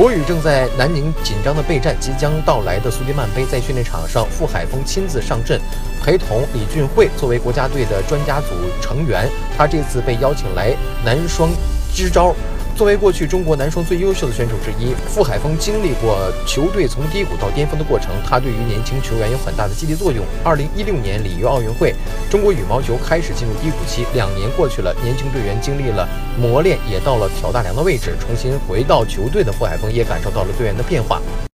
国羽正在南宁紧张的备战即将到来的苏迪曼杯，在训练场上，傅海峰亲自上阵，陪同李俊慧作为国家队的专家组成员。他这次被邀请来男双支招。作为过去中国男双最优秀的选手之一，傅海峰经历过球队从低谷到巅峰的过程，他对于年轻球员有很大的激励作用。二零一六年里约奥运会，中国羽毛球开始进入低谷期，两年过去了，年轻队员经历了磨练，也到了挑大梁的位置，重新回到球队的傅海峰也感受到了队员的变化。